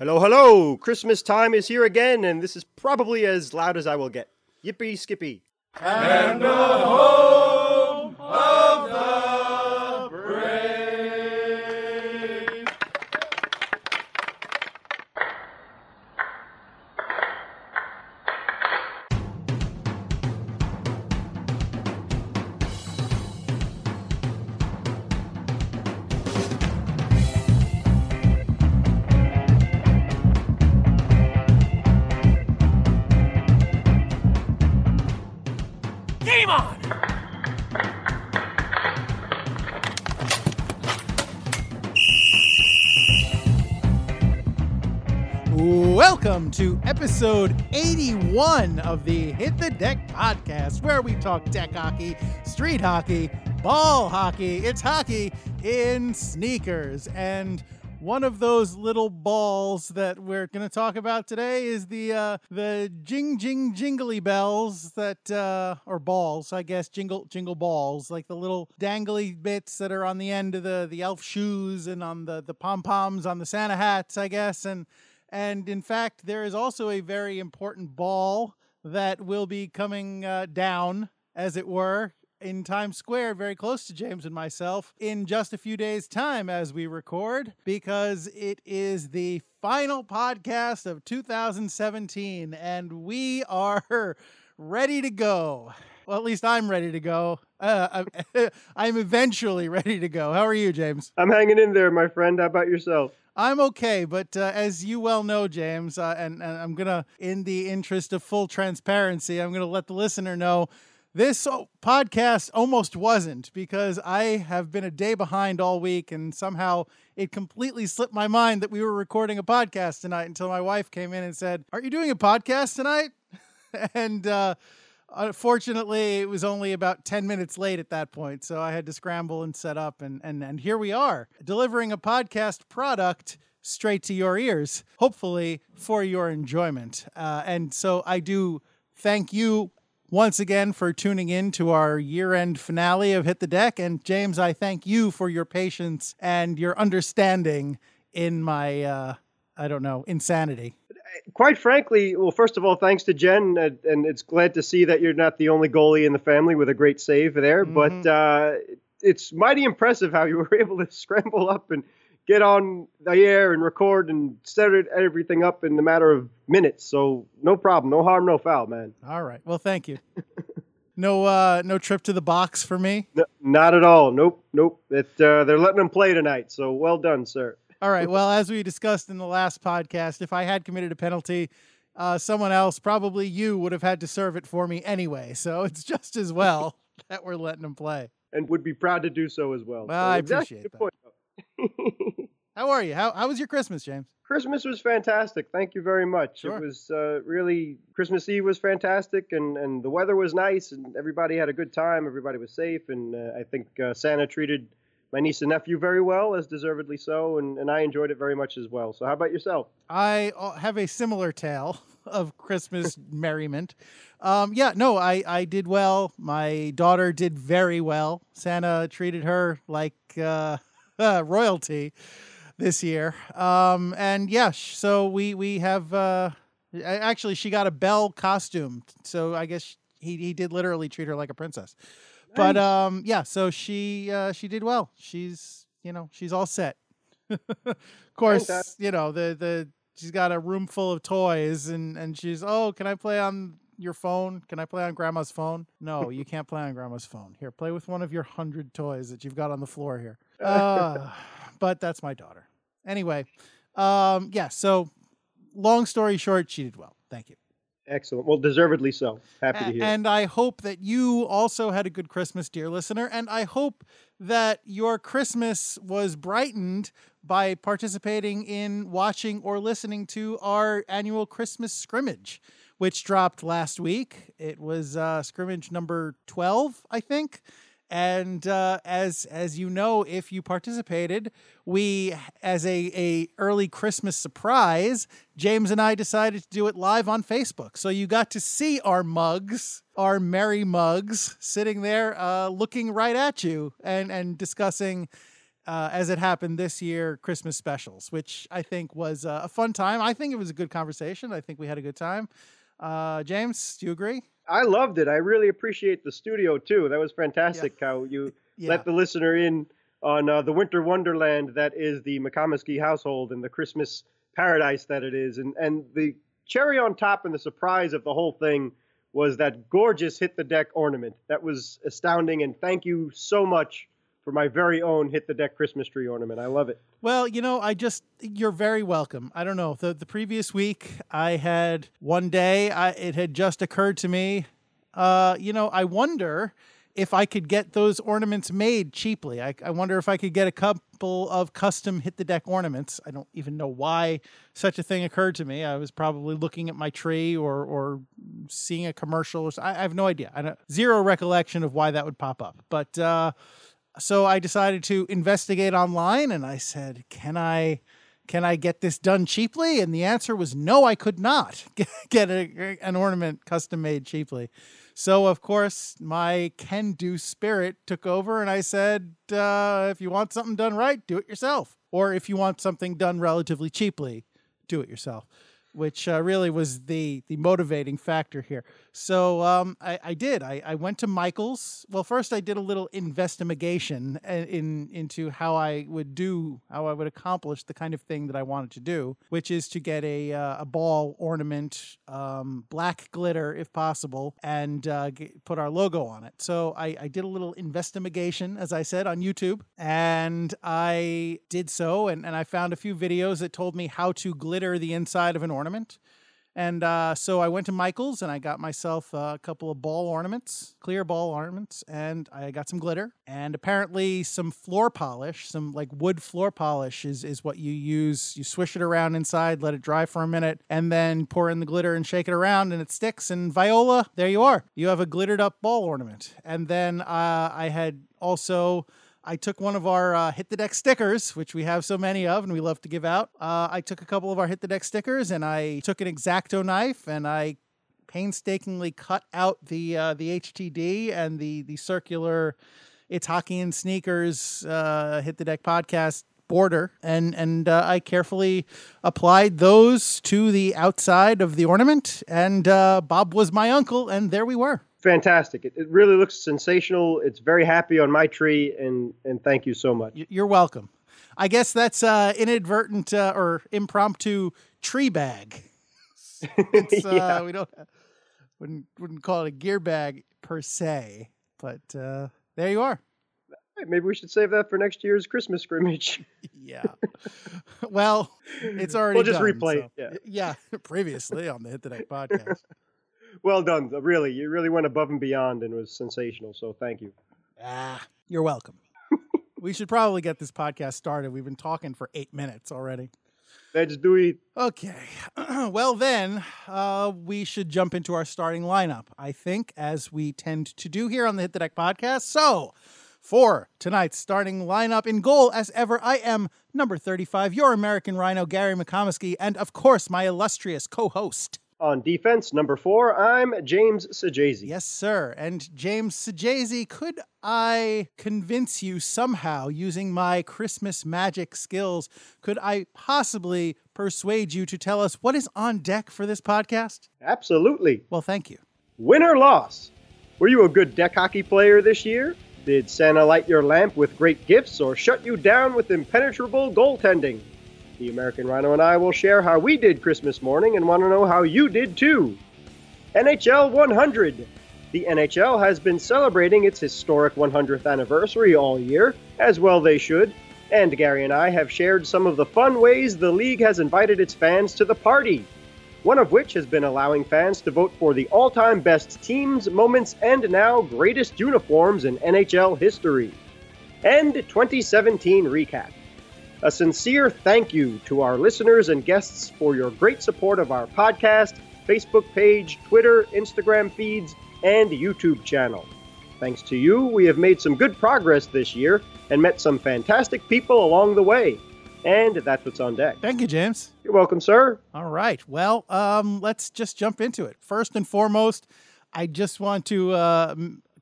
Hello, hello! Christmas time is here again, and this is probably as loud as I will get. Yippee skippy. And the home of episode 81 of the Hit the Deck podcast, where we talk deck hockey, street hockey, ball hockey. It's hockey in sneakers. And one of those little balls that we're going to talk about today is the uh, the jing jing jingly bells that uh, or balls, I guess, jingle jingle balls, like the little dangly bits that are on the end of the the elf shoes and on the the pom poms on the Santa hats, I guess, and and in fact, there is also a very important ball that will be coming uh, down, as it were, in Times Square, very close to James and myself, in just a few days' time as we record, because it is the final podcast of 2017, and we are ready to go. Well, at least I'm ready to go. Uh, I'm, I'm eventually ready to go. How are you, James? I'm hanging in there, my friend. How about yourself? I'm okay, but uh, as you well know, James, uh, and, and I'm gonna, in the interest of full transparency, I'm gonna let the listener know this podcast almost wasn't because I have been a day behind all week, and somehow it completely slipped my mind that we were recording a podcast tonight until my wife came in and said, "Are you doing a podcast tonight?" and uh, unfortunately, it was only about 10 minutes late at that point. So I had to scramble and set up. And, and, and here we are, delivering a podcast product straight to your ears, hopefully for your enjoyment. Uh, and so I do thank you once again for tuning in to our year end finale of Hit the Deck. And James, I thank you for your patience and your understanding in my, uh, I don't know, insanity. Quite frankly, well, first of all, thanks to Jen, uh, and it's glad to see that you're not the only goalie in the family with a great save there. But uh, it's mighty impressive how you were able to scramble up and get on the air and record and set everything up in the matter of minutes. So no problem, no harm, no foul, man. All right. Well, thank you. no, uh, no trip to the box for me. N- not at all. Nope, nope. It, uh, they're letting them play tonight. So well done, sir. All right. Well, as we discussed in the last podcast, if I had committed a penalty, uh, someone else, probably you, would have had to serve it for me anyway. So it's just as well that we're letting them play. And would be proud to do so as well. Well, I exactly, appreciate that. How are you? How, how was your Christmas, James? Christmas was fantastic. Thank you very much. Sure. It was uh, really Christmas Eve was fantastic, and, and the weather was nice, and everybody had a good time. Everybody was safe, and uh, I think uh, Santa treated my niece and nephew very well, as deservedly so, and, and I enjoyed it very much as well. So, how about yourself? I uh, have a similar tale of Christmas merriment. Um, yeah, no, I, I did well. My daughter did very well. Santa treated her like uh, royalty this year. Um, and yeah, sh- so we we have uh, actually she got a Belle costume. So I guess he he did literally treat her like a princess. But um, yeah, so she uh, she did well. She's you know she's all set. of course, you know the the she's got a room full of toys and and she's oh can I play on your phone? Can I play on grandma's phone? No, you can't play on grandma's phone. Here, play with one of your hundred toys that you've got on the floor here. Uh, but that's my daughter. Anyway, um, yeah. So, long story short, she did well. Thank you. Excellent. Well, deservedly so. Happy to hear. And I hope that you also had a good Christmas, dear listener. And I hope that your Christmas was brightened by participating in watching or listening to our annual Christmas scrimmage, which dropped last week. It was uh, scrimmage number 12, I think. And uh, as as you know, if you participated, we as a a early Christmas surprise, James and I decided to do it live on Facebook. So you got to see our mugs, our merry mugs, sitting there, uh, looking right at you and and discussing uh, as it happened this year, Christmas specials, which I think was uh, a fun time. I think it was a good conversation. I think we had a good time. Uh, James, do you agree? I loved it. I really appreciate the studio too. That was fantastic how you Yeah. let the listener in on uh, the winter wonderland that is the McComiskey household and the Christmas paradise that it is. And and the cherry on top and the surprise of the whole thing was that gorgeous hit the deck ornament. That was astounding. And thank you so much for my very own hit the deck Christmas tree ornament. I love it. Well, you know, I just you're very welcome. I don't know. The the previous week I had one day I it had just occurred to me uh you know, I wonder if I could get those ornaments made cheaply. I, I wonder if I could get a couple of custom hit the deck ornaments. I don't even know why such a thing occurred to me. I was probably looking at my tree or or seeing a commercial. I, I have no idea. I don't, zero recollection of why that would pop up. But uh, so I decided to investigate online, and I said, "Can I?" Can I get this done cheaply? And the answer was no, I could not get a, an ornament custom made cheaply. So, of course, my can do spirit took over, and I said, uh, if you want something done right, do it yourself. Or if you want something done relatively cheaply, do it yourself, which uh, really was the, the motivating factor here. So um, I, I did. I, I went to Michael's. Well, first, I did a little investigation in, in into how I would do, how I would accomplish the kind of thing that I wanted to do, which is to get a, uh, a ball ornament, um, black glitter if possible, and uh, get, put our logo on it. So I, I did a little investigation, as I said, on YouTube, and I did so, and, and I found a few videos that told me how to glitter the inside of an ornament. And uh, so I went to Michael's and I got myself a couple of ball ornaments, clear ball ornaments, and I got some glitter. And apparently, some floor polish, some like wood floor polish, is, is what you use. You swish it around inside, let it dry for a minute, and then pour in the glitter and shake it around, and it sticks. And Viola, there you are. You have a glittered up ball ornament. And then uh, I had also. I took one of our uh, Hit the Deck stickers, which we have so many of and we love to give out. Uh, I took a couple of our Hit the Deck stickers and I took an X-Acto knife and I painstakingly cut out the uh, the HTD and the the circular It's Hockey and Sneakers uh, Hit the Deck podcast border and and uh, I carefully applied those to the outside of the ornament and uh, Bob was my uncle and there we were. Fantastic. It, it really looks sensational. It's very happy on my tree, and, and thank you so much. You're welcome. I guess that's uh, inadvertent uh, or impromptu tree bag. It's, uh, Yeah. We don't wouldn't wouldn't call it a gear bag per se, but uh, there you are. Maybe we should save that for next year's Christmas scrimmage. Yeah. well, it's already. We'll just done, replay so- it, Yeah. Previously on the Hit the Deck podcast. Well done. Really, you really went above and beyond and was sensational. So thank you. ah, you're welcome. we should probably get this podcast started. We've been talking for eight minutes already. Let's do it. Okay. well, then, uh, we should jump into our starting lineup, I think, as we tend to do here on the Hit the Deck podcast. So, for tonight's starting lineup in goal, as ever, I am number 35, your American Rhino, Gary McComiskey, and of course, my illustrious co host. On defense, number four, I'm James Sajazi. Yes, sir. And James Sajazi, could I convince you somehow using my Christmas magic skills? Could I possibly persuade you to tell us what is on deck for this podcast? Absolutely. Well, thank you. Win or loss? Were you a good deck hockey player this year? Did Santa light your lamp with great gifts or shut you down with impenetrable goaltending? The American Rhino and I will share how we did Christmas morning and want to know how you did too. NHL 100. The NHL has been celebrating its historic 100th anniversary all year, as well they should, and Gary and I have shared some of the fun ways the league has invited its fans to the party one of which has been allowing fans to vote for the all time best teams, moments, and now greatest uniforms in NHL history. And 2017 recap. A sincere thank you to our listeners and guests for your great support of our podcast, Facebook page, Twitter, Instagram feeds, and YouTube channel. Thanks to you, we have made some good progress this year and met some fantastic people along the way. And that's what's on deck. Thank you, James. You're welcome, sir. All right. Well, um, let's just jump into it. First and foremost, I just want to uh,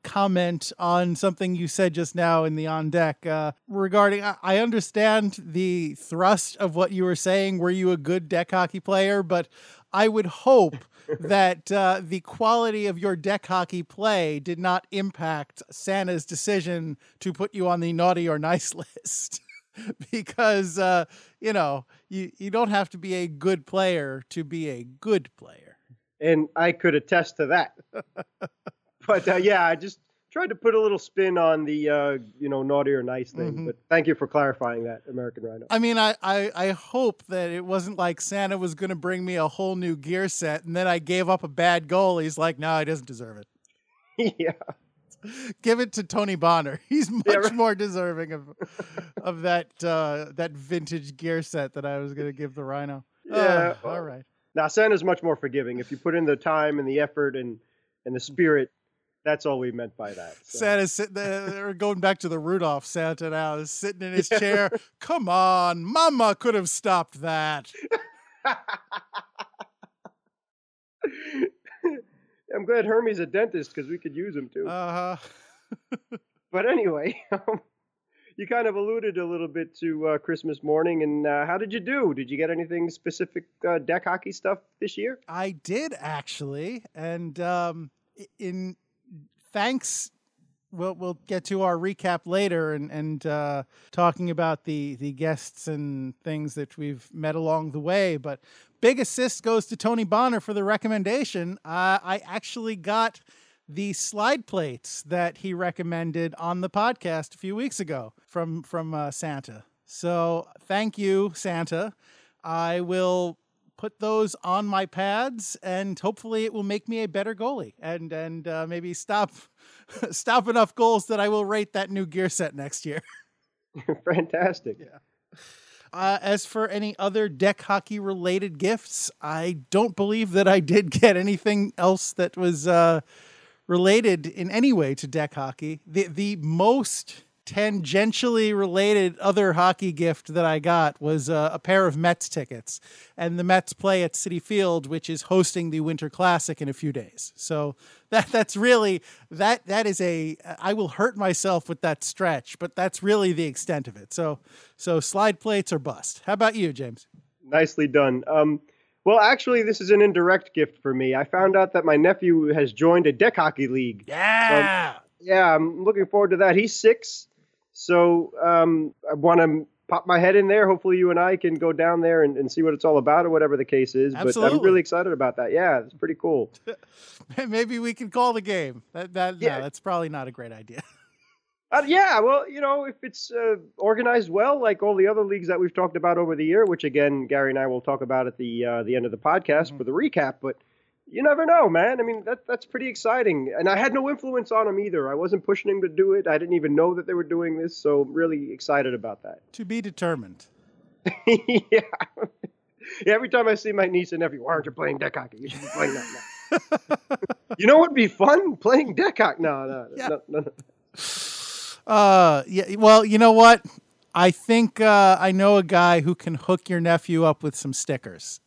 comment on something you said just now in the on deck uh, regarding. I, I understand the thrust of what you were saying. Were you a good deck hockey player? But I would hope that uh, the quality of your deck hockey play did not impact Santa's decision to put you on the naughty or nice list. because uh, you know you, you don't have to be a good player to be a good player and i could attest to that but uh, yeah i just tried to put a little spin on the uh, you know naughty or nice thing Mhm. but thank you for clarifying that american rhino I mean, I, I, I hope that it wasn't like Santa was going to bring me a whole new gear set and then I gave up a bad goal. He's like, no, he doesn't deserve it. yeah Give it to Tony Bonner. He's much Yeah, right. more deserving of of that uh, that vintage gear set that I was going to give the Rhino. Yeah, Oh, all right. now santa's much more forgiving if you put in the time and the effort and and the spirit that's all we meant by that so. Santa's sitting there, going back to the Rudolph Santa now, is sitting in his Yeah. chair. Come on, Mama could have stopped that. i'm glad hermie's a dentist because we could use him too Uh huh. But anyway, um, you kind of alluded a little bit to uh, Christmas morning, and uh, how did you do? Did you get anything specific uh, deck hockey stuff this year? I did actually, and um, in thanks, we'll we'll get to our recap later, and and uh, talking about the the guests and things that we've met along the way. But big assist goes to Tony Bonner for the recommendation. Uh, I actually got the slide plates that he recommended on the podcast a few weeks ago from from uh, Santa. So thank you, Santa. I will put those on my pads, and hopefully it will make me a better goalie, and and uh, maybe stop stop enough goals that I will rate that new gear set next year. Fantastic. Uh, as for any other deck hockey related gifts, I don't believe that I did get anything else that was uh, related in any way to deck hockey. The the most tangentially related other hockey gift that I got was uh, a pair of Mets tickets, and the Mets play at Citi Field, which is hosting the Winter Classic in a few days. So that that's really that that is a I will hurt myself with that stretch, but that's really the extent of it. So so slide plates or bust. How about you, James? Nicely done. Um, well, actually, this is an indirect gift for me. I found out that my nephew has joined a deck hockey league. Yeah. Yeah, I'm looking forward to that. He's six, so um, I want to pop my head in there. Hopefully, you and I can go down there and, and see what it's all about, or whatever the case is. But I'm really excited about that. Yeah, it's pretty cool. Maybe we can call the game. That that Yeah. no, that's probably not a great idea. Uh, yeah, well, you know, if it's uh, organized well, like all the other leagues that we've talked about over the year, which again, Gary and I will talk about at the uh, the end of the podcast Mhm. for the recap. But you never know, man. I mean, that that's pretty exciting. And I had no influence on him either. I wasn't pushing him to do it. I didn't even know that they were doing this. So really excited about that. to be determined. yeah. yeah. Every time I see my niece and nephew, why aren't you playing deck hockey? You should be playing that now. you know what'd be fun? Playing deck hockey. No, no, Yeah. no, no, no. Uh, yeah. Well, you know what? I think uh, I know a guy who can hook your nephew up with some stickers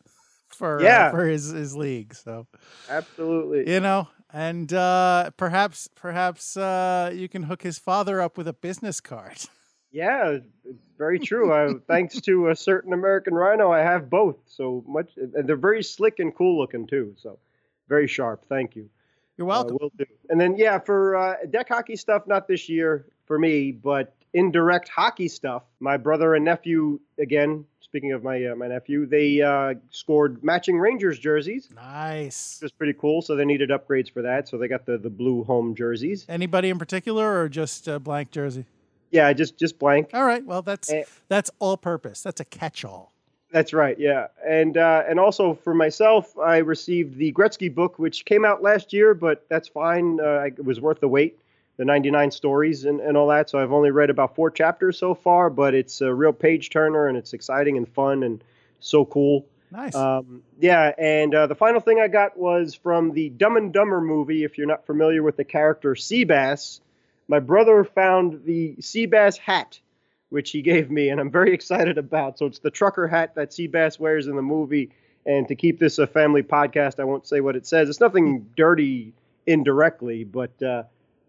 for uh, Yeah. for his his league. So Absolutely. you know, and uh, perhaps perhaps uh, you can hook his father up with a business card. Yeah, it's very true. I, thanks to a certain American Rhino, I have both. So much, and they're very slick and cool looking too. So very sharp. Thank you. You're Uh, welcome. will do. And then yeah, for uh, deck hockey stuff, not this year for me, but indirect hockey stuff. My brother and nephew, again, speaking of my uh, my nephew, they uh, scored matching Rangers jerseys. nice. It was pretty cool. So they needed upgrades for that. So they got the the blue home jerseys. Anybody in particular, or just a blank jersey? Yeah, just just blank. All right. Well, that's Eh. that's all purpose. That's a catch-all. That's right, yeah, and uh, and also for myself, I received the Gretzky book, which came out last year, but that's fine. Uh, it was worth the wait, the 99 stories and, and all that. So I've only read about four chapters so far, but it's a real page turner, and it's exciting and fun and so cool. Nice. Um, yeah, and uh, the final thing I got was from the Dumb and Dumber movie. If you're not familiar with the character Seabass, my brother found the Seabass hat, which he gave me, and I'm very excited about. So it's the trucker hat that Seabass wears in the movie. And to keep this a family podcast, I won't say what it says. It's nothing dirty indirectly, but uh,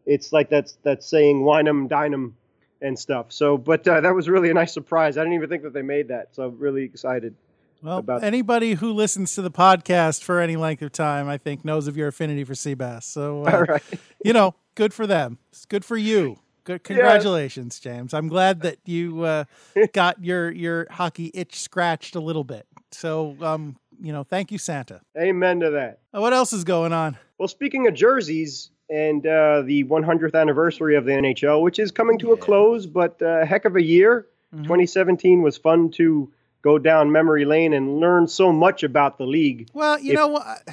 it's like that's that's saying wine 'em, dine 'em, and stuff. So, but uh, that was really a nice surprise. I didn't even think that they made that. So, I'm really excited. Well, about- anybody who listens to the podcast for any length of time, I think, knows of your affinity for sea bass. So, uh, All right. you know, good for them. It's good for you. Good, congratulations, James. I'm glad that you uh, got your your hockey itch scratched a little bit. So, um, you know, thank you, Santa. Amen to that. What else is going on? Well, speaking of jerseys and uh, the 100th anniversary of the NHL, which is coming to a close, but a heck of a year. Mm-hmm. 2017 was fun to go down memory lane and learn so much about the league. Well, you If- know what?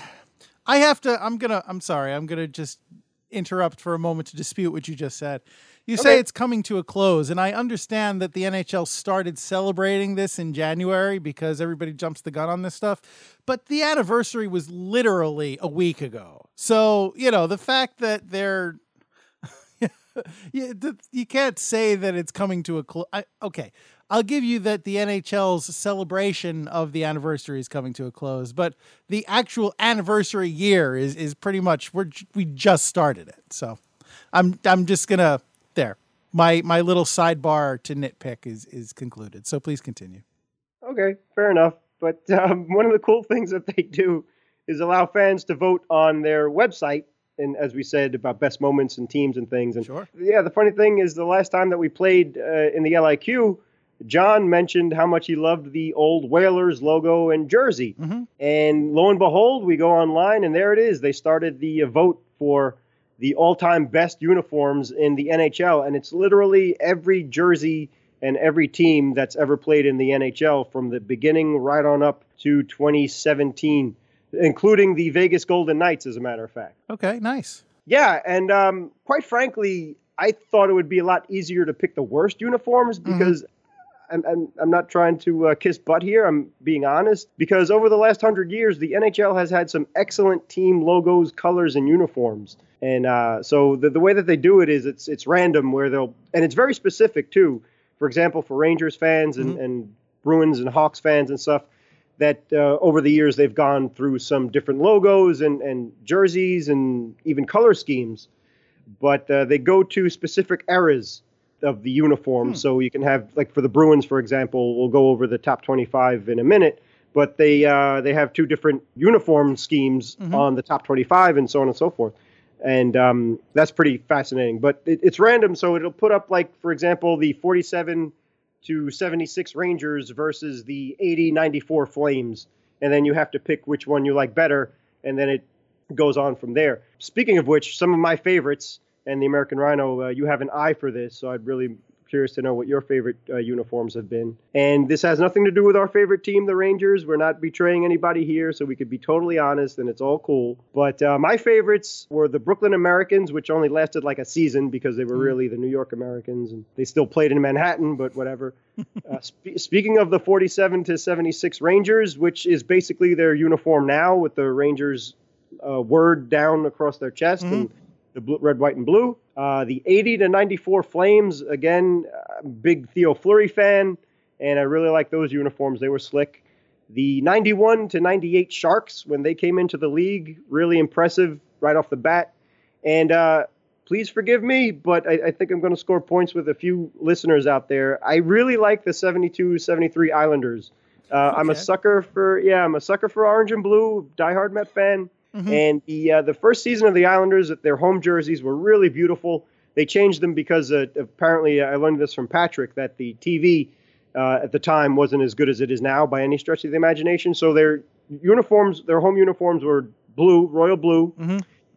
I have to. I'm gonna. I'm sorry. I'm gonna just interrupt for a moment to dispute what you just said. You say it's coming to a close, and I understand that the NHL started celebrating this in January because everybody jumps the gun on this stuff. But the anniversary was literally a week ago. So you know the fact that they're you, you can't say that it's coming to a close. Okay, I'll give you that the NHL's celebration of the anniversary is coming to a close, but the actual anniversary year is is pretty much we're we just started it. So I'm I'm just gonna there. My my little sidebar to nitpick is is concluded. So please continue. Okay, fair enough. But um, one of the cool things that they do is allow fans to vote on their website. And as we said about best moments and teams and things. And Sure. yeah, the funny thing is the last time that we played uh, in the LIQ, John mentioned how much he loved the old Whalers logo and jersey. Mm-hmm. And lo and behold, we go online and there it is. They started the uh, vote for the all-time best uniforms in the NHL, and it's literally every jersey and every team that's ever played in the NHL from the beginning right on up to 2017, including the Vegas Golden Knights, as a matter of fact. Okay, nice. Yeah, and um, quite frankly, I thought it would be a lot easier to pick the worst uniforms because I'm, I'm, I'm not trying to uh, kiss butt here. I'm being honest because over the last hundred years, the NHL has had some excellent team logos, colors, and uniforms. And uh, so the, the way that they do it is it's it's random where they'll and it's very specific too. For example, for Rangers fans and, and Bruins and Hawks fans and stuff, that uh, over the years they've gone through some different logos and, and jerseys and even color schemes, but uh, they go to specific eras of the uniform. So you can have like for the Bruins, for example, we'll go over the top 25 in a minute. But they uh, they have two different uniform schemes on the top 25 and so on and so forth, and um, that's pretty fascinating. But it, it's random, so it'll put up like for example the 47 to 76 Rangers versus the 80 94 Flames. And then you have to pick which one you like better. And then it goes on from there. Speaking of which, some of my favorites and the American Rhino, uh, you have an eye for this. So I'd really curious to know what your favorite uh, uniforms have been. And this has nothing to do with our favorite team, the Rangers. We're not betraying anybody here, so we could be totally honest, and it's all cool. But uh, my favorites were the Brooklyn Americans, which only lasted like a season because they were really the New York Americans, and they still played in Manhattan, but whatever. uh, spe- speaking of the 47 to 76 Rangers, which is basically their uniform now with the Rangers uh, word down across their chest and the blue, red, white, and blue. Uh, the 80 to 94 Flames, again, uh, big Theo Fleury fan, and I really like those uniforms. They were slick. The 91 to 98 Sharks, when they came into the league, really impressive right off the bat. And uh, please forgive me, but I, I think I'm going to score points with a few listeners out there. I really like the 72 73 Islanders. Uh, I'm a sucker for yeah, I'm a sucker for orange and blue. Diehard Met fan. And the uh, the first season of the Islanders, their home jerseys were really beautiful. They changed them because uh, apparently I learned this from Patrick that the TV uh, at the time wasn't as good as it is now by any stretch of the imagination. So their uniforms, their home uniforms were blue, royal blue,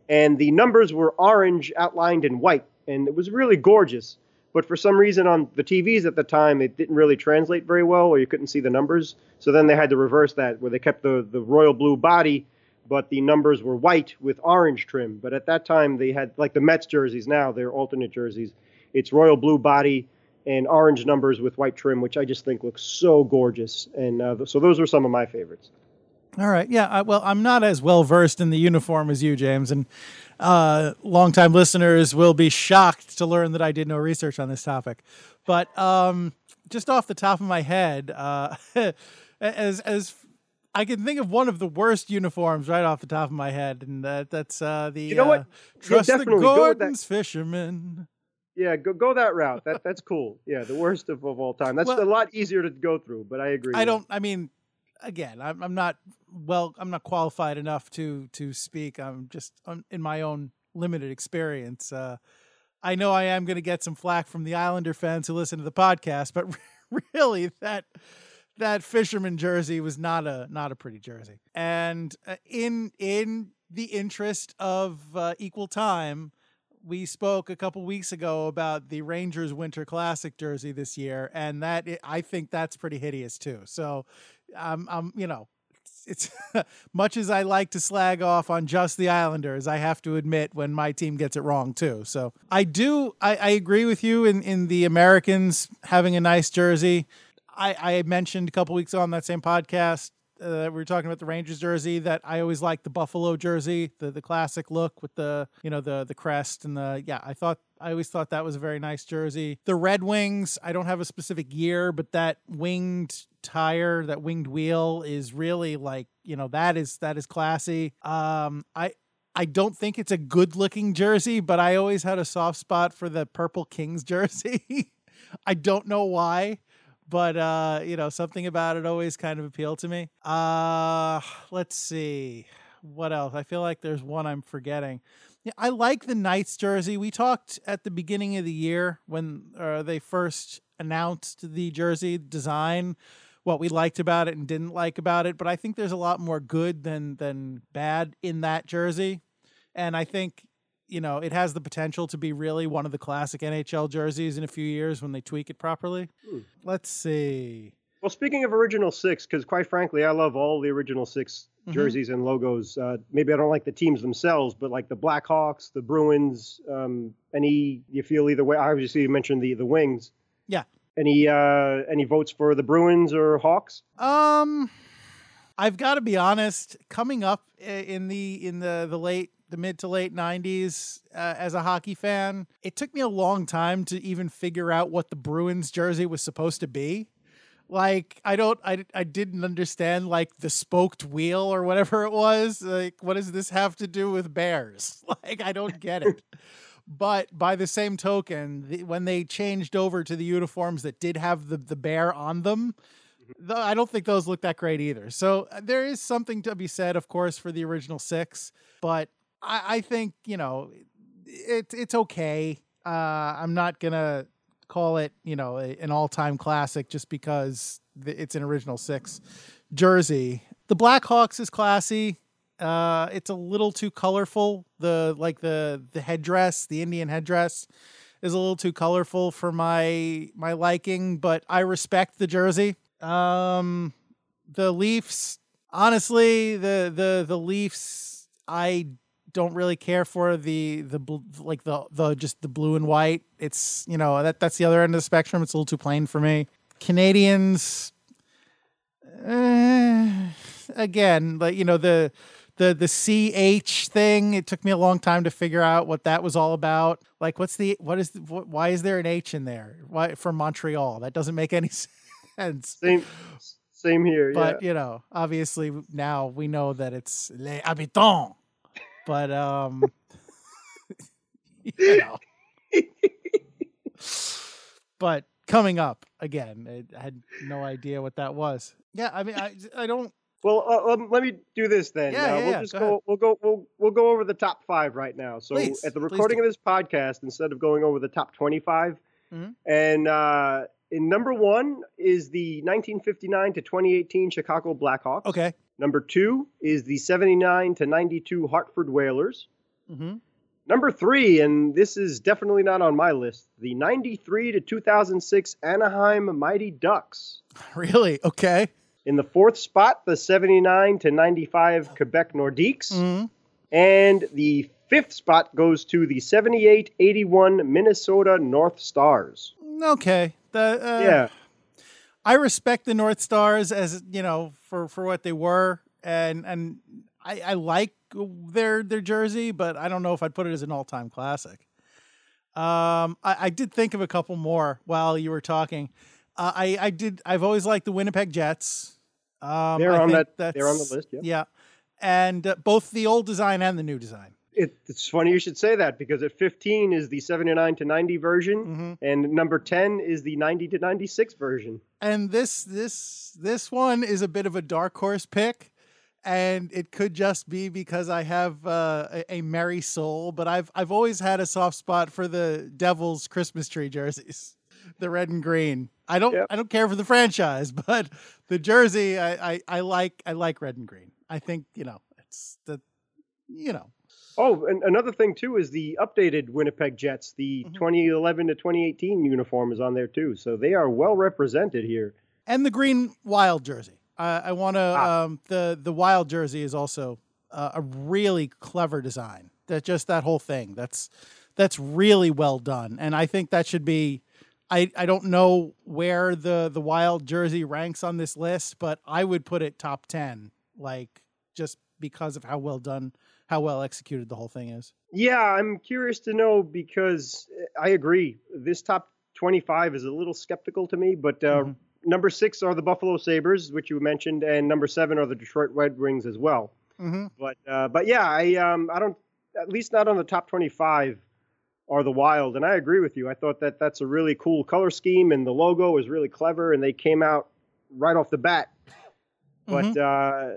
and the numbers were orange outlined in white, and it was really gorgeous. But for some reason on the TVs at the time, it didn't really translate very well, or you couldn't see the numbers. So then they had to reverse that, where they kept the, the royal blue body, but the numbers were white with orange trim. But at that time, they had like the Mets jerseys now, they're alternate jerseys. It's royal blue body and orange numbers with white trim, which I just think looks so gorgeous. And uh, so those were some of my favorites. All right. Yeah. I, well, I'm not as well versed in the uniform as you, James, and uh, longtime listeners will be shocked to learn that I did no research on this topic. But um, just off the top of my head, uh, as as I can think of one of the worst uniforms right off the top of my head, and that that's uh, the You know what? uh, Yeah, Trust the with that. Gorton's fisherman. Yeah, go go that route. That that's cool. Yeah, the worst of, of all time. That's Well- a lot easier to go through, but I agree. I don't. I mean, again, I'm, I'm not well. I'm not qualified enough to to speak. I'm just um, in my own limited experience. Uh, I know I am going to get some flack from the Islander fans who listen to the podcast, but really that that fisherman jersey was not a not a pretty jersey. And uh, in in the interest of uh, equal time, we spoke a couple weeks ago about the Rangers Winter Classic jersey this year, and that I think that's pretty hideous too. So, um, um, you know, it's, it's much as I like to slag off on just the Islanders, I have to admit when my team gets it wrong too. So I do, I, I agree with you in in the Americans having a nice jersey. I, I mentioned a couple weeks ago on that same podcast uh, we were talking about the Rangers jersey that I always liked the Buffalo jersey, the the classic look with the you know the the crest and the yeah. I thought I always thought that was a very nice jersey. The Red Wings, I don't have a specific year, but that winged tire, that winged wheel is really like you know that is that is classy. Um, I. I don't think it's a good looking jersey, but I always had a soft spot for the Purple Kings jersey. I don't know why but uh you know something about it always kind of appealed to me. Uh let's see what else? I feel like there's one i'm forgetting. Yeah, i like the knights jersey. We talked at the beginning of the year when uh, they first announced the jersey design what we liked about it and didn't like about it but i think there's a lot more good than than bad in that jersey. And i think you know, it has the potential to be really one of the classic NHL jerseys in a few years when they tweak it properly. Hmm. Let's see. Well, speaking of original six, because quite frankly, I love all the original 6 Mhm. jerseys and logos. Uh, maybe I don't like the teams themselves, but like the Blackhawks, the Bruins, um, any you feel either way. Obviously, you mentioned the the Wings. Yeah. Any uh, any votes for the Bruins or Hawks? Um, I've got to be honest. Coming up in the in the the late the mid to late '90s uh, as a hockey fan, it took me a long time to even figure out what the Bruins jersey was supposed to be. Like I don't I I didn't understand like the spoked wheel or whatever it was. Like what does this have to do with bears? Like I don't get it. But by the same token, the, when they changed over to the uniforms that did have the, the bear on them, th- I don't think those look that great either. So uh, there is something to be said, of course, for the original six. But I, I think you know it, it's okay. Uh, I'm not gonna call it you know a, an all time classic just because it's an original six jersey. The Blackhawks is classy. Uh, it's a little too colorful. The like the the headdress, the Indian headdress, is a little too colorful for my my liking. But I respect the jersey. Um, the Leafs, honestly, the the the Leafs, I don't really care for the the like the the just the blue and white. It's you know that that's the other end of the spectrum. It's a little too plain for me. Canadiens, eh, again, like you know the the the ch thing. It took me a long time to figure out what that was all about. Like, what's the what is the, what, why is there an H in there? Why for Montreal? That doesn't make any sense. Same same here. But yeah. you know, obviously now we know that it's les habitants. But um, you know. but coming up again, I had no idea what that was. Yeah, I mean, I I don't. Well, uh, um, let me do this then. Yeah, uh, yeah, we'll yeah, just go go. We'll go. We'll we'll go over the top five right now. So Please, at the recording of this podcast, instead of going over the top twenty-five, Mhm. and uh, in number one is the 1959 to 2018 Chicago Blackhawks. Okay. Number two is the 79 to 92 Hartford Whalers. hmm Number three, and this is definitely not on my list, the 93 to 2006 Anaheim Mighty Ducks. Really? Okay. In the fourth spot, the 79 to 95 Quebec Nordiques. hmm And the fifth spot goes to the 78 81 Minnesota North Stars. Okay. The uh, yeah. I respect the North Stars as you know for for what they were, and and I, I like their their jersey, but I don't know if I'd put it as an all time classic. Um, I, I did think of a couple more while you were talking. Uh, I I did. I've always liked the Winnipeg Jets. Um, They're I on think that- they're on the list, yeah. Yeah, and uh, both the old design and the new design. It, it's funny you should say that because at 15 is the 79 to 90 version, Mhm. and number 10 is the 90 to 96 version. And this this this one is a bit of a dark horse pick, and it could just be because I have uh, a, a merry soul. But I've I've always had a soft spot for the Devils Christmas tree jerseys, the red and green. I don't Yep. I don't care for the franchise, but the jersey I, I I like I like red and green. I think you know it's the you know Oh, and another thing too is the updated Winnipeg Jets. The Mhm. 2011 to 2018 uniform is on there too, so they are well represented here. and the green wild jersey. I, I want to. Ah. Um, the the wild jersey is also uh, a really clever design. That just that whole thing. That's that's really well done, and I think that should be. I, I don't know where the the wild jersey ranks on this list, but I would put it top ten, like just because of how well done, how well executed the whole thing is. Yeah, I'm curious to know because uh, I agree. This top 25 is a little skeptical to me, but uh, Mhm. number six are the Buffalo Sabres, which you mentioned, and number seven are the Detroit Red Wings as well. Mm-hmm. But uh, but yeah, I um I don't at least not on the top 25 are the Wild, and I agree with you. I thought that that's a really cool color scheme, and the logo is really clever, and they came out right off the bat. But uh,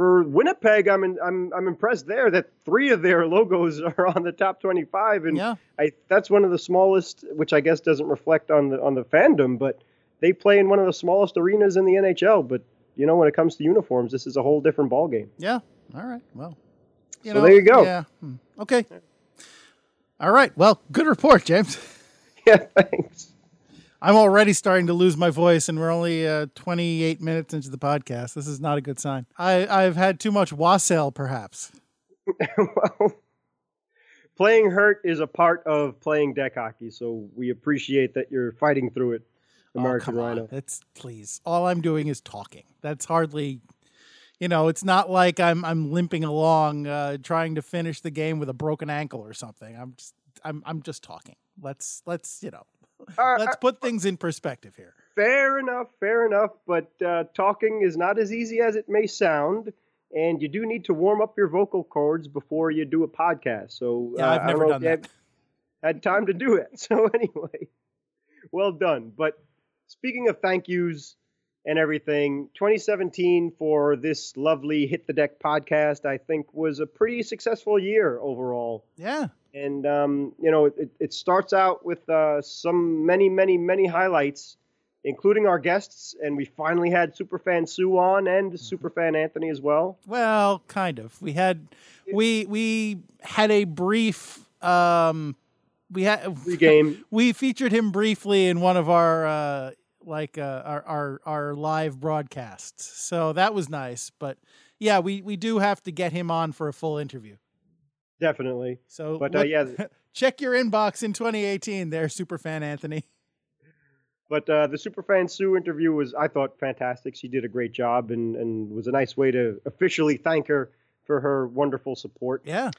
for Winnipeg, I'm in, I'm I'm impressed there that three of their logos are on the top 25, and Yeah, I that's one of the smallest, which I guess doesn't reflect on the on the fandom, but they play in one of the smallest arenas in the NHL. But you know, when it comes to uniforms, this is a whole different ballgame. Yeah. All right. Well, you So there you go. Yeah. Hmm. Okay. All right. Well, good report, James. Yeah, thanks. I'm already starting to lose my voice, and we're only uh, 28 minutes into the podcast. This is not a good sign. I, I've had too much wassail, perhaps. well, playing hurt is a part of playing deck hockey, so we appreciate that you're fighting through it, American oh, Rhino. On. It's please. All I'm doing is talking. That's hardly. You know, it's not like I'm I'm limping along, uh, trying to finish the game with a broken ankle or something. I'm just I'm I'm just talking. Let's let's you know Uh, let's put things in perspective here. fair enough, fair enough, but uh, talking is not as easy as it may sound. And you do need to warm up your vocal cords before you do a podcast. So Yeah, uh, I've I don't never know done if that. Had, had time to do it. So anyway, well done. But speaking of thank yous and everything, 2017 for this lovely Hit the Deck podcast, I think was a pretty successful year overall. Yeah. And um, you know, it, it starts out with uh, some many, many, many highlights, including our guests, and we finally had Superfan Sue on and Superfan Anthony as well. Well, kind of. We had we we had a brief um we had Pre-game. we featured him briefly in one of our uh like uh, our, our our live broadcasts. So that was nice, but yeah, we we do have to get him on for a full interview. Definitely. So But, uh, yeah. check your inbox in 2018 there superfan Anthony. But uh, the Superfan Sue interview was, I thought, fantastic. She did a great job and, and was a nice way to officially thank her for her wonderful support. Yeah.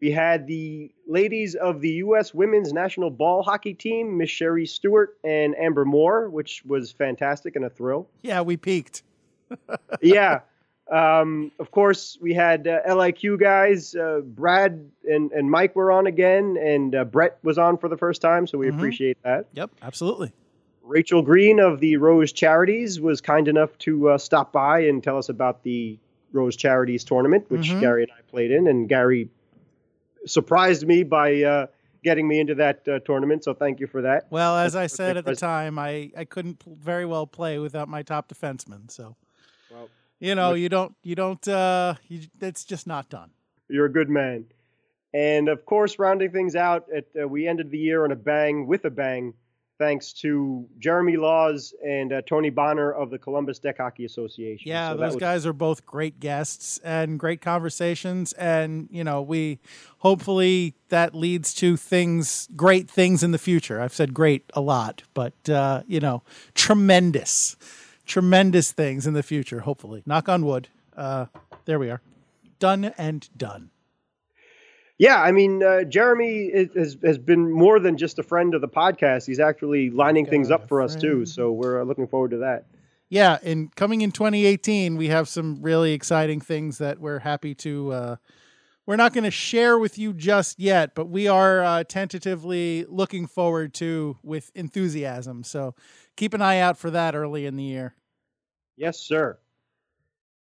We had the ladies of the U.S. women's national ball hockey team, Miss Sherry Stewart and Amber Moore, which was fantastic and a thrill. Yeah, we peaked. yeah. Um, of course, we had uh, LIQ guys. Uh, Brad and, and Mike were on again, and uh, Brett was on for the first time, so we Mhm. appreciate that. Yep, absolutely. Rachel Green of the Rose Charities was kind enough to uh, stop by and tell us about the Rose Charities tournament, which Mhm. Gary and I played in. And Gary surprised me by uh, getting me into that uh, tournament, so thank you for that. Well, as That's I said at the time, I, I couldn't very well play without my top defenseman. So, Well, you know, you don't, you don't, uh, you, it's just not done. you're a good man. And of course, rounding things out, at, uh, we ended the year on a bang with a bang, thanks to Jeremy Laws and uh, Tony Bonner of the Columbus Deck Hockey Association. Yeah, So those was- guys are both great guests and great conversations. And, you know, we hopefully that leads to things, great things in the future. I've said great a lot, but, uh, you know, tremendous, tremendous things in the future, hopefully. Knock on wood. Uh, there we are. Done and done. Yeah, I mean, uh, Jeremy is, has has been more than just a friend of the podcast. He's actually lining things up for us too. So we're uh, looking forward to that. yeah, and coming in 2018, we have some really exciting things that we're happy to. Uh, we're not going to share with you just yet, but we are uh, tentatively looking forward to with enthusiasm. So keep an eye out for that early in the year. Yes, sir.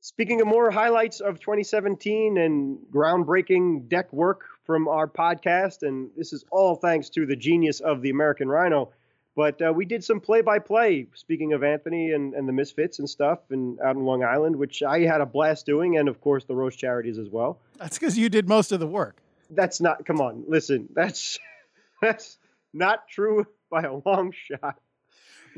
Speaking of more highlights of 2017 and groundbreaking deck work from our podcast, and this is all thanks to the genius of the American Rhino. But uh, we did some play-by-play. Speaking of Anthony and, and the Misfits and stuff, and out in Long Island, which I had a blast doing, and of course the Rose Charities as well. That's because you did most of the work. That's not. Come on, listen. That's that's not true by a long shot.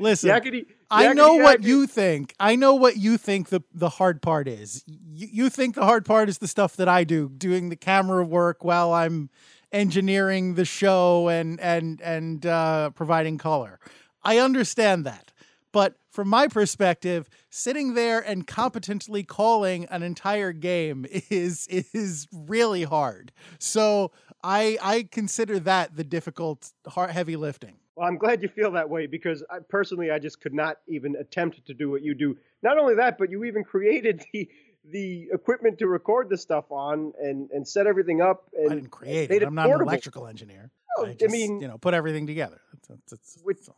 Listen, Yakety, I know yakety what you think. I know what you think the the hard part is. You, you think the hard part is the stuff that I do, doing the camera work while I'm engineering the show and and and uh, providing color. I understand that, but from my perspective, sitting there and competently calling an entire game is is really hard. So I I consider that the difficult, hard, heavy lifting. Well, I'm glad you feel that way because I, personally, I just could not even attempt to do what you do. Not only that, but you even created the the equipment to record the stuff on and and set everything up. And I didn't create it. I'm not an portable. electrical engineer. Oh, I, I mean- you know, put everything together. That's, that's, that's, Which-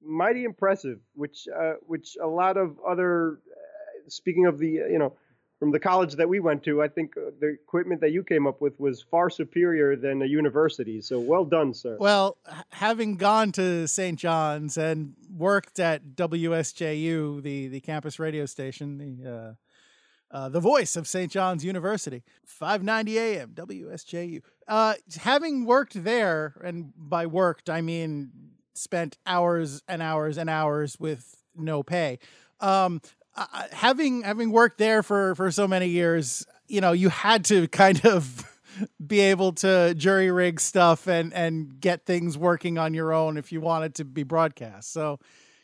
mighty impressive. Which uh, which a lot of other. Uh, speaking of the uh, you know from the college that we went to, I think uh, the equipment that you came up with was far superior than a university. So well done, sir. Well, having gone to St. John's and worked at WSJU, the the campus radio station, the uh, uh, the voice of St. John's University, 590 AM, WSJU. Uh, having worked there, and by worked I mean spent hours and hours and hours with no pay. Um, uh, having having worked there for for so many years, you know, you had to kind of be able to jury rig stuff and and get things working on your own if you wanted to be broadcast. So,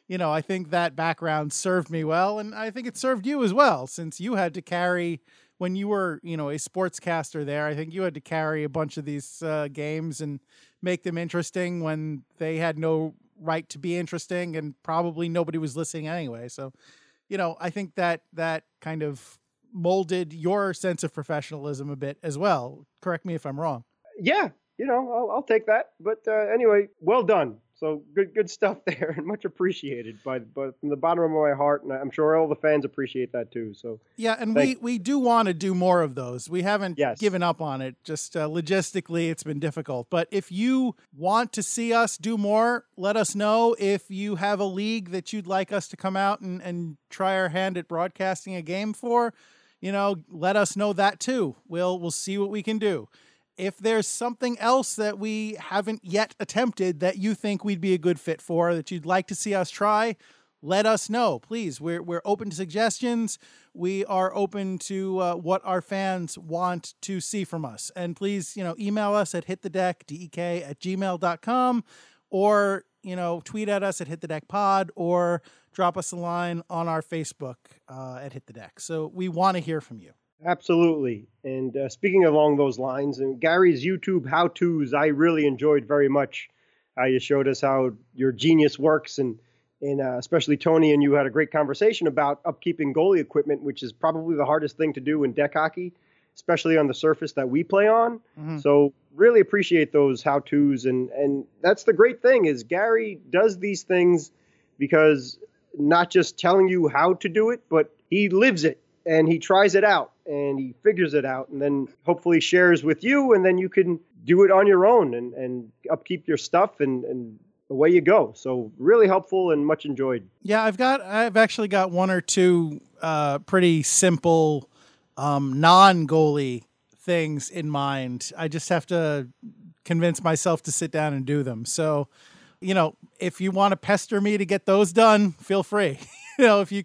you know, I think that background served me well, and I think it served you as well, since you had to carry when you were, you know, a sportscaster there. I think you had to carry a bunch of these uh, games and make them interesting when they had no right to be interesting, and probably nobody was listening anyway. So, you know, I think that that kind of molded your sense of professionalism a bit as well. Correct me if I'm wrong. yeah, you know, I'll, I'll take that. But uh, anyway, well done. So good, good stuff there, and much appreciated by, by from the bottom of my heart, and I'm sure all the fans appreciate that too. So Yeah, and Thank- we we do want to do more of those. We haven't Yes. given up on it. Just uh, logistically, it's been difficult. But if you want to see us do more, let us know. If you have a league that you'd like us to come out and, and try our hand at broadcasting a game for, you know, let us know that too. We'll we'll see what we can do. If there's something else that we haven't yet attempted that you think we'd be a good fit for, that you'd like to see us try, let us know, please. We're we're open to suggestions. We are open to uh, what our fans want to see from us. And please, you know, email us at hitthedeck, D-E-K, at gmail.com, or, you know, tweet at us at Hit the Deck Pod, or drop us a line on our Facebook uh, at Hit the Deck. So we want to hear from you. Absolutely. And uh, speaking along those lines, and Gary's YouTube how tos, I really enjoyed very much. How you showed us how your genius works, and and uh, especially Tony and you had a great conversation about upkeeping goalie equipment, which is probably the hardest thing to do in deck hockey, especially on the surface that we play on. Mhm. So really appreciate those how tos, and and that's the great thing is Gary does these things because not just telling you how to do it, but he lives it and he tries it out and he figures it out and then hopefully shares with you and then you can do it on your own and, and upkeep your stuff and, and away you go. So really helpful and much enjoyed. Yeah, I've got I've actually got one or two uh, pretty simple um, non goalie things in mind. I just have to convince myself to sit down and do them. So, you know, if you want to pester me to get those done, feel free. you know, if you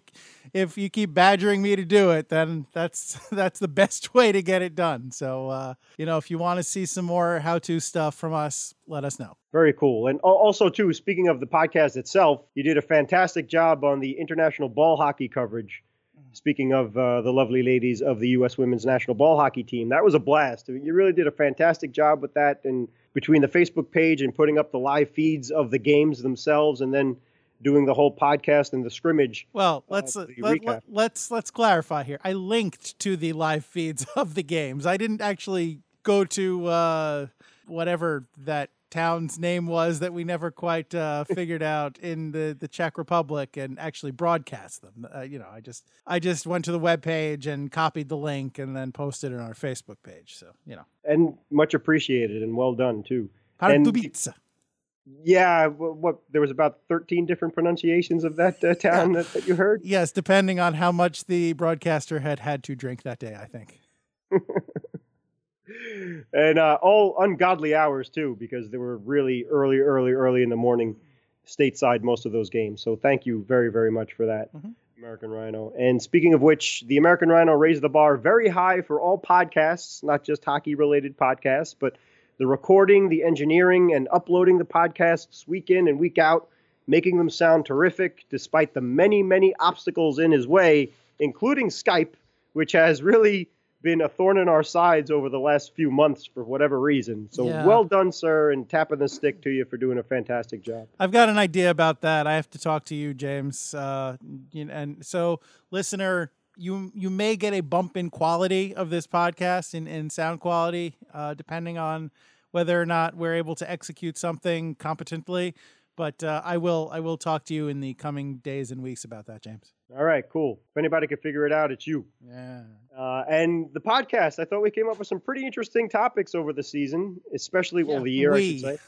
if you keep badgering me to do it, then that's that's the best way to get it done. So, uh, you know, if you want to see some more how-to stuff from us, let us know. Very cool. And also, too, speaking of the podcast itself, you did a fantastic job on the international ball hockey coverage. Speaking of uh, the lovely ladies of the U.S. women's national ball hockey team, that was a blast. You really did a fantastic job with that. And between the Facebook page and putting up the live feeds of the games themselves, and then doing the whole podcast and the scrimmage. Well, let's Uh, uh, let, let, let's let's clarify here. I linked to the live feeds of the games. I didn't actually go to uh, whatever that town's name was that we never quite uh, figured out in the, the Czech Republic and actually broadcast them. Uh, you know, I just I just went to the web page and copied the link and then posted it on our Facebook page. So you know, And much appreciated and well done too. And- Pardubice. Yeah, what, what there was about 13 different pronunciations of that uh, town that, that you heard. Yes, depending on how much the broadcaster had had to drink that day, I think. and uh, all ungodly hours too, because they were really early, early, early in the morning, stateside most of those games. So thank you very, very much for that, Mhm. American Rhino. And speaking of which, the American Rhino raised the bar very high for all podcasts, not just hockey-related podcasts, but the recording, the engineering, and uploading the podcasts week in and week out, making them sound terrific despite the many, many obstacles in his way, including Skype, which has really been a thorn in our sides over the last few months for whatever reason. So Yeah. well done, sir, and tapping the stick to you for doing a fantastic job. I've got an idea about that. I have to talk to you, James. Uh, and so, listener, you you may get a bump in quality of this podcast in, in sound quality, uh, depending on whether or not we're able to execute something competently. But uh, I will I will talk to you in the coming days and weeks about that, James. All right, cool. If anybody can figure it out, it's you. Yeah. Uh, and the podcast, I thought we came up with some pretty interesting topics over the season, especially well, Yeah, the year, I should say.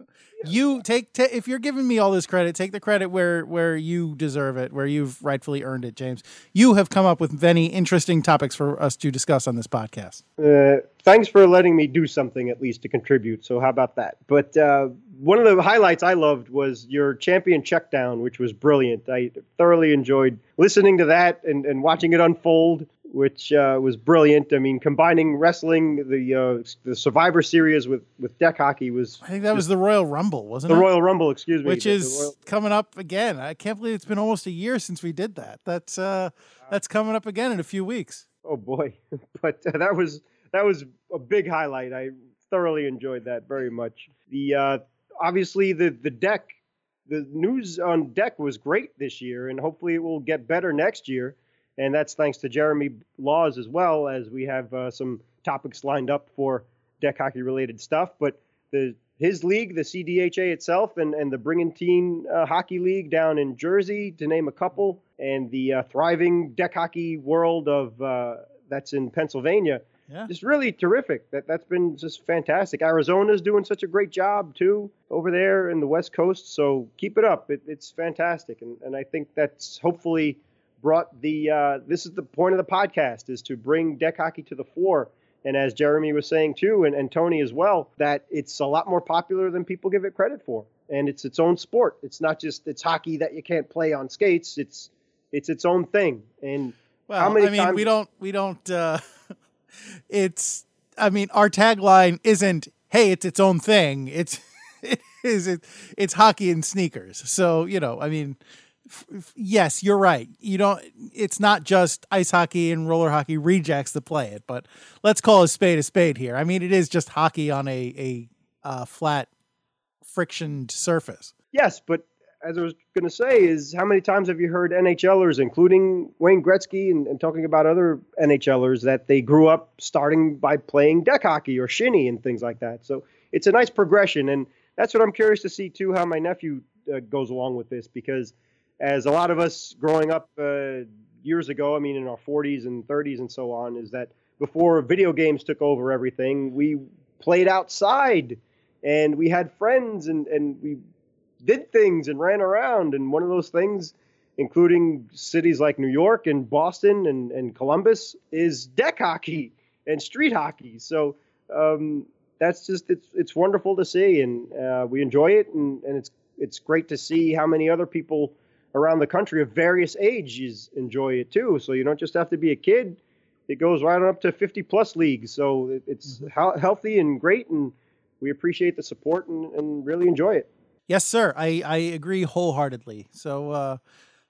You take ta if you're giving me all this credit, take the credit where where you deserve it, where you've rightfully earned it, James. You have come up with many interesting topics for us to discuss on this podcast. Uh, thanks for letting me do something at least to contribute. So how about that? But uh, one of the highlights I loved was your champion check down, which was brilliant. I thoroughly enjoyed listening to that and, and watching it unfold, which uh, was brilliant. I mean, combining wrestling, the uh, the Survivor Series with with deck hockey was I think that was the Royal Rumble, wasn't the it? The Royal Rumble. Excuse me, Which is Royal- coming up again. I can't believe it's been almost a year since we did that. That's uh that's coming up again in a few weeks. Oh boy, but uh, that was that was a big highlight. I thoroughly enjoyed that very much. The uh, obviously the the deck, the news on deck was great this year, and hopefully it will get better next year. And that's thanks to Jeremy Laws as well as we have uh, some topics lined up for deck hockey related stuff. But the his league, the CDHA itself, and, and the Brigantine uh, Hockey League down in Jersey, to name a couple, and the uh, thriving deck hockey world of uh, that's in Pennsylvania. Yeah. Just really terrific. That that's been just fantastic. Arizona's doing such a great job too over there in the West Coast. So keep it up. It, it's fantastic, and and I think that's hopefully brought the. Uh, this is the point of the podcast is to bring deck hockey to the fore. And as Jeremy was saying too, and, and Tony as well, that it's a lot more popular than people give it credit for. And it's its own sport. It's not just it's hockey that you can't play on skates. It's it's its own thing. And Well, How many I mean, we don't we don't uh it's I mean, our tagline isn't hey, it's its own thing. It's it is it, it's hockey and sneakers. So, you know, I mean, yes, you're right. You don't it's not just ice hockey and roller hockey rejects that play it, but let's call a spade a spade here. I mean, it is just hockey on a a uh, flat frictioned surface. Yes, but as I was going to say, is how many times have you heard NHLers, including Wayne Gretzky, and, and talking about other NHLers that they grew up starting by playing deck hockey or shinny and things like that. So it's a nice progression, and that's what I'm curious to see too. How my nephew uh, goes along with this, because as a lot of us growing up uh, years ago, I mean in our 40s and 30s and so on, is that before video games took over everything, we played outside and we had friends and, and we did things and ran around. And one of those things, including cities like New York and Boston and, and Columbus, is deck hockey and street hockey. So um, that's just it's it's wonderful to see, and uh, we enjoy it, and, and it's it's great to see how many other people around the country of various ages enjoy it too. So you don't just have to be a kid; it goes right on up to 50 plus leagues. So it's hel- healthy and great, and we appreciate the support and, and really enjoy it. Yes, sir. I, I agree wholeheartedly. So uh,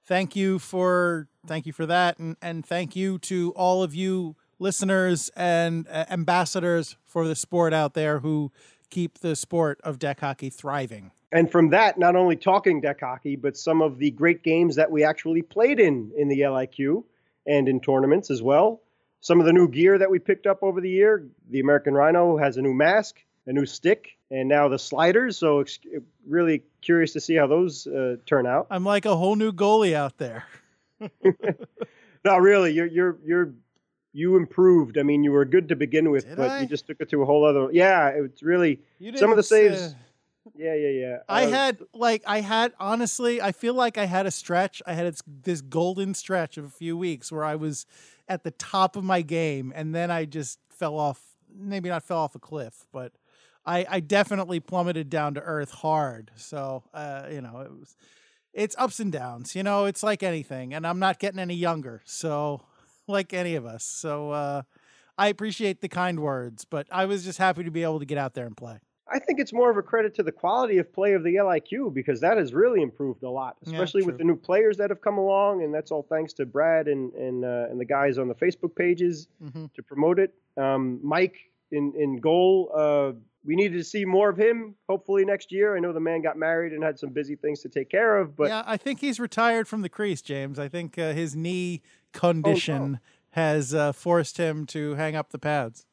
thank you for thank you for that, and and thank you to all of you listeners and uh, ambassadors for the sport out there who keep the sport of deck hockey thriving. And from that, not only talking deck hockey, but some of the great games that we actually played in in the LIQ and in tournaments as well. Some of the new gear that we picked up over the year. The American Rhino has a new mask, a new stick, and now the sliders. So ex- really curious to see how those uh, turn out. I'm like a whole new goalie out there. no, really, you're you're you're you improved. I mean, you were good to begin with, Did but I? you just took it to a whole other. Yeah, it's really some of the saves. say- Yeah, yeah, yeah. I Uh, had like I had honestly, I feel like I had a stretch. I had this golden stretch of a few weeks where I was at the top of my game, and then I just fell off. Maybe not fell off a cliff, but I, I definitely plummeted down to earth hard. So uh, you know, it was it's ups and downs. You know, it's like anything, and I'm not getting any younger. So like any of us. So uh, I appreciate the kind words, but I was just happy to be able to get out there and play. I think it's more of a credit to the quality of play of the LIQ because that has really improved a lot, Yeah, especially with the new players that have come along, and that's all thanks to Brad and and uh, and the guys on the Facebook pages hmm to promote it. Um, Mike in in goal. Uh, we needed to see more of him. Hopefully next year. I know the man got married and had some busy things to take care of, but yeah, I think he's retired from the crease, James. I think uh, his knee condition has uh, forced him to hang up the pads.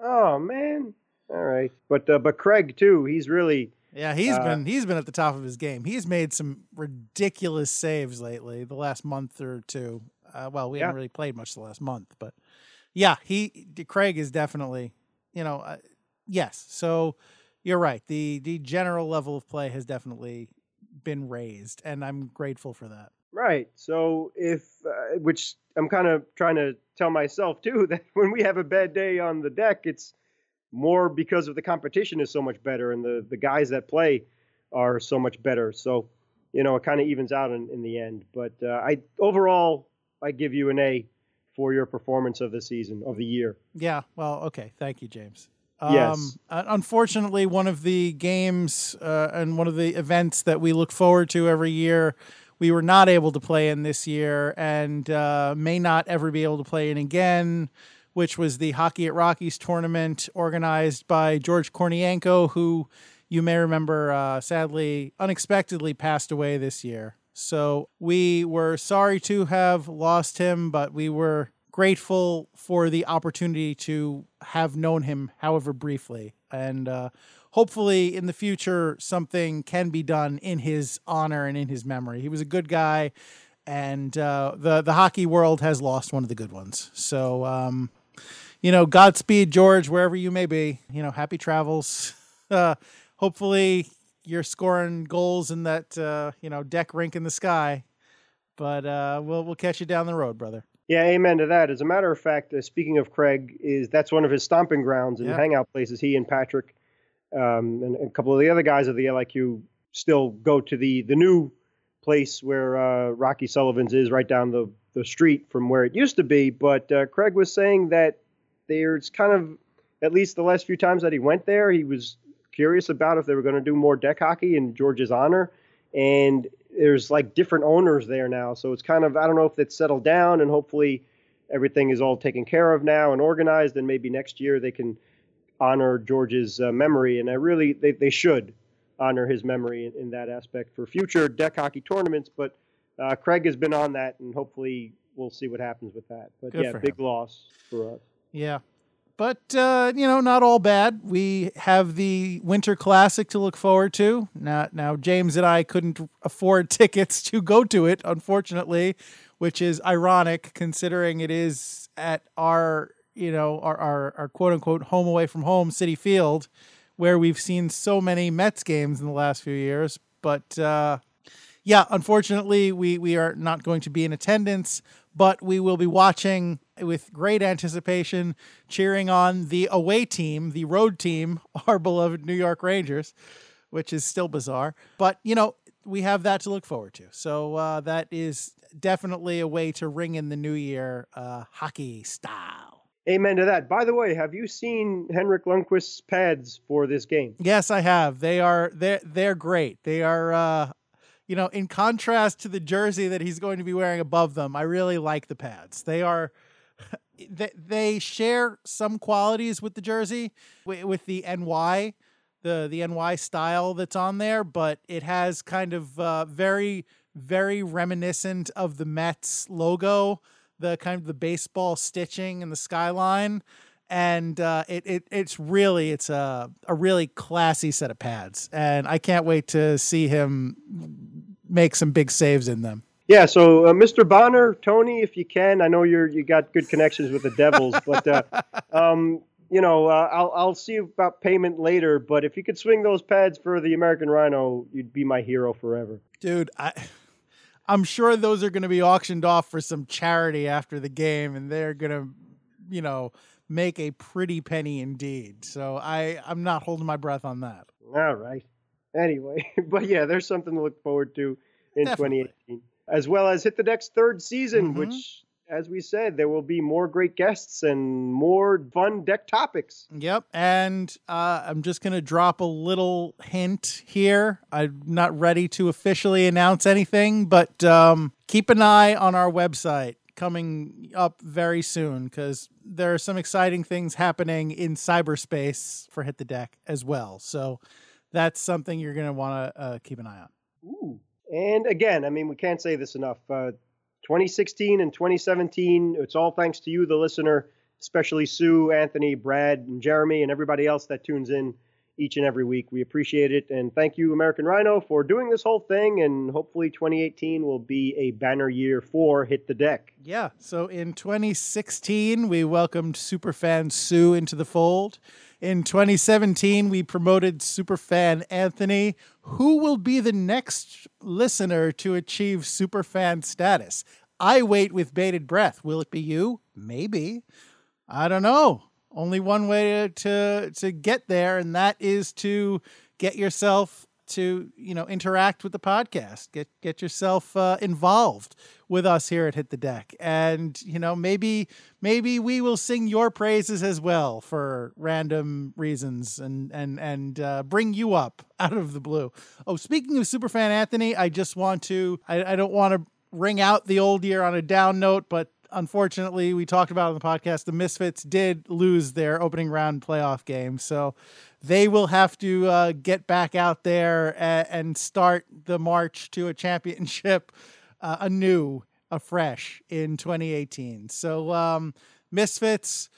oh man, all right. But uh, but Craig too. He's really Yeah, he's Uh, been he's been at the top of his game. He's made some ridiculous saves lately, the last month or two. Uh, well, we Yeah. haven't really played much the last month, but yeah, he Craig is definitely, you know, uh, yes. So you're right. The the general level of play has definitely been raised, and I'm grateful for that. Right. So if, uh, which I'm kind of trying to tell myself too, that when we have a bad day on the deck, it's more because of the competition is so much better and the the guys that play are so much better. So, you know, it kind of evens out in, in the end. But uh, I overall, I give you an A for your performance of the season of the year. Yeah. Well, okay. Thank you, James. Yes. uh, unfortunately, one of the games uh, and one of the events that we look forward to every year, we were not able to play in this year and uh, may not ever be able to play in again, which was the Hockey at Rockies tournament organized by George Kornienko, who you may remember uh, sadly unexpectedly passed away this year. So we were sorry to have lost him, but we were grateful for the opportunity to have known him, however briefly. And uh, hopefully in the future, something can be done in his honor and in his memory. He was a good guy, and uh, the, the hockey world has lost one of the good ones. So, um, you know, Godspeed, George, wherever you may be. You know, happy travels. Uh, hopefully, you're scoring goals in that uh, you know deck rink in the sky. But uh, we'll we'll catch you down the road, brother. Yeah, amen to that. As a matter of fact, uh, speaking of Craig, is that's one of his stomping grounds and Yeah. hangout places. He and Patrick um, and, and a couple of the other guys of the LIQ still go to the the new place where uh, Rocky Sullivan's is, right down the the street from where it used to be. But uh, Craig was saying that there's kind of at least the last few times that he went there, he was curious about if they were going to do more deck hockey in George's honor, and there's like different owners there now, so it's kind of I don't know if it's settled down, and hopefully everything is all taken care of now and organized, and maybe next year they can honor George's uh, memory, and I really they, they should honor his memory in, in that aspect for future deck hockey tournaments. But uh, Craig has been on that, and hopefully we'll see what happens with that. But Good yeah, big him. loss for us. Yeah. But uh, you know, not all bad. We have the Winter Classic to look forward to. Now, now James and I couldn't afford tickets to go to it, unfortunately, which is ironic considering it is at our, you know, our our, our quote unquote home away from home Citi Field, where we've seen so many Mets games in the last few years. But uh, yeah, unfortunately, we we are not going to be in attendance, but we will be watching with great anticipation, cheering on the away team, the road team, our beloved New York Rangers, which is still bizarre. But you know, we have that to look forward to. So uh, that is definitely a way to ring in the new year, uh, hockey style. Amen to that. By the way, have you seen Henrik Lundqvist's pads for this game? Yes, I have. They are they're they're great. They are uh you know, in contrast to the jersey that he's going to be wearing above them, I really like the pads. They are they, they share some qualities with the jersey with the NY the the NY style that's on there, but it has kind of uh, very very reminiscent of the Mets logo, the kind of the baseball stitching and the skyline. And uh, it, it it's really it's a a really classy set of pads, and I can't wait to see him make some big saves in them. Yeah, so uh, Mr. Bonner, Tony, if you can, I know you're you got good connections with the Devils, but uh, um, you know, uh, I'll I'll see about payment later. But if you could swing those pads for the American Rhino, you'd be my hero forever, dude. I. I'm sure those are going to be auctioned off for some charity after the game, and they're going to, you know, make a pretty penny indeed. So I, I'm not holding my breath on that. All right. Anyway, but yeah, there's something to look forward to in Definitely. 2018, as well as hit the deck's third season, mm-hmm. which as we said, there will be more great guests and more fun deck topics. Yep. And uh, I'm just going to drop a little hint here. I'm not ready to officially announce anything, but um, keep an eye on our website coming up very soon because there are some exciting things happening in cyberspace for Hit the Deck as well. So that's something you're going to want to uh, keep an eye on. Ooh. And again, I mean, we can't say this enough. Uh, 2016 and 2017, it's all thanks to you, the listener, especially Sue, Anthony, Brad, and Jeremy, and everybody else that tunes in each and every week. We appreciate it. And thank you, American Rhino, for doing this whole thing. And hopefully, 2018 will be a banner year for Hit the Deck. Yeah. So in 2016, we welcomed superfan Sue into the fold. In 2017, we promoted superfan Anthony. Who will be the next listener to achieve superfan status? I wait with bated breath. Will it be you? Maybe. I don't know. Only one way to, to, to get there, and that is to get yourself to you know interact with the podcast. Get get yourself uh, involved with us here at hit the deck. And you know maybe maybe we will sing your praises as well for random reasons and and and uh, bring you up out of the blue. Oh speaking of superfan anthony i just want to i, I don't want to ring out the old year on a down note but unfortunately, we talked about on the podcast, the Misfits did lose their opening round playoff game. So they will have to uh, get back out there and, and, start the march to a championship uh, anew, afresh in 2018. So, um, Misfits,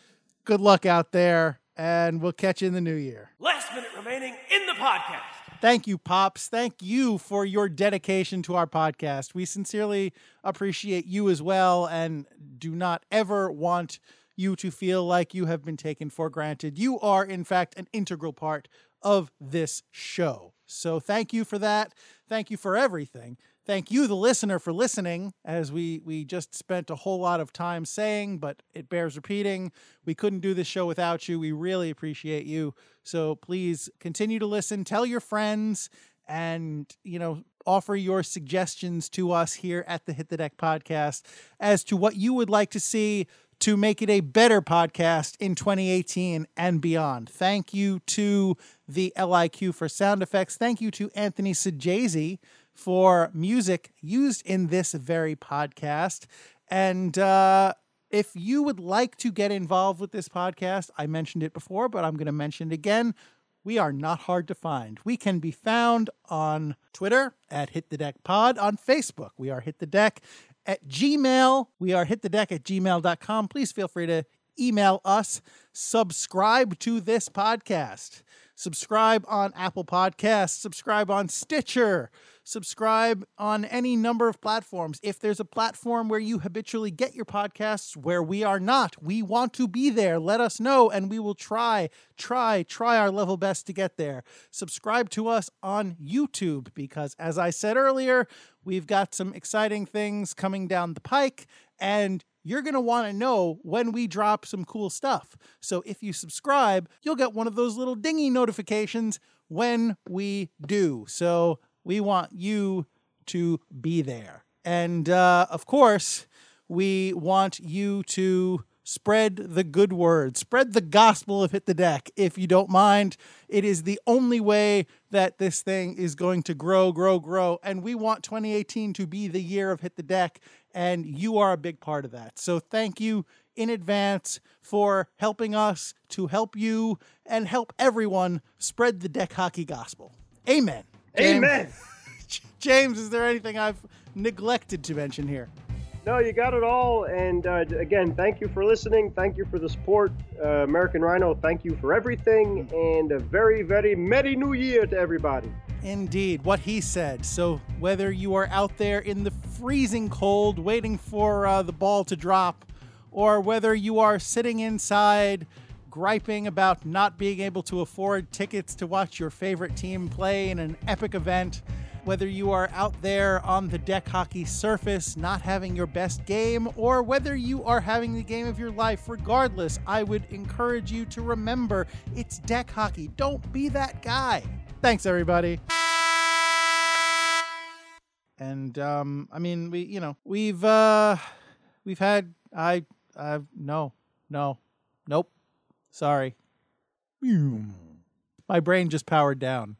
good luck out there, and we'll catch you in the new year. Last minute remaining in the podcast. Thank you, Pops. Thank you for your dedication to our podcast. We sincerely appreciate you as well and do not ever want you to feel like you have been taken for granted. You are, in fact, an integral part of this show. So thank you for that. Thank you for everything. Thank you, the listener, for listening, as we, we just spent a whole lot of time saying, but it bears repeating. We couldn't do this show without you. We really appreciate you. So please continue to listen, tell your friends, and, you know, offer your suggestions to us here at the Hit the Deck podcast as to what you would like to see to make it a better podcast in 2018 and beyond. Thank you to the LIQ for sound effects. Thank you to Anthony Sajazi for music used in this very podcast. And uh, if you would like to get involved with this podcast, I mentioned it before, but I'm going to mention it again. We are not hard to find. We can be found on Twitter at Hit the Deck Pod, on Facebook, we are Hit the Deck, at Gmail. We are hit the deck at gmail.com. Please feel free to email us. Subscribe to this podcast. Subscribe on Apple Podcasts. Subscribe on Stitcher. Subscribe on any number of platforms. If there's a platform where you habitually get your podcasts where we are not, we want to be there. Let us know and we will try, try, try our level best to get there. Subscribe to us on YouTube because, as I said earlier, we've got some exciting things coming down the pike and you're going to want to know when we drop some cool stuff. So if you subscribe, you'll get one of those little dingy notifications when we do. So we want you to be there. And uh, of course, we want you to spread the good word, spread the gospel of Hit the Deck, if you don't mind. It is the only way that this thing is going to grow, grow, grow. And we want 2018 to be the year of Hit the Deck, and you are a big part of that. So thank you in advance for helping us to help you and help everyone spread the deck hockey gospel. Amen. James- Amen. James, is there anything I've neglected to mention here? No, you got it all. And uh, again, thank you for listening. Thank you for the support. Uh, American Rhino, thank you for everything. And a very, very Merry New Year to everybody. Indeed, what he said. So, whether you are out there in the freezing cold waiting for uh, the ball to drop, or whether you are sitting inside griping about not being able to afford tickets to watch your favorite team play in an epic event, whether you are out there on the deck hockey surface not having your best game, or whether you are having the game of your life, regardless, I would encourage you to remember it's deck hockey. Don't be that guy. Thanks, everybody. And um, I mean, we, you know, we've uh, we've had I, I no, no, nope, sorry. My brain just powered down.